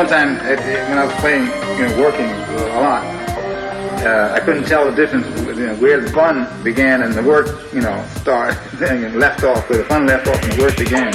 one time it, it, when I was playing, you know, working a lot, uh, I couldn't tell the difference you know, where the fun began and the work, you know, started and left off, where the fun left off and the work began.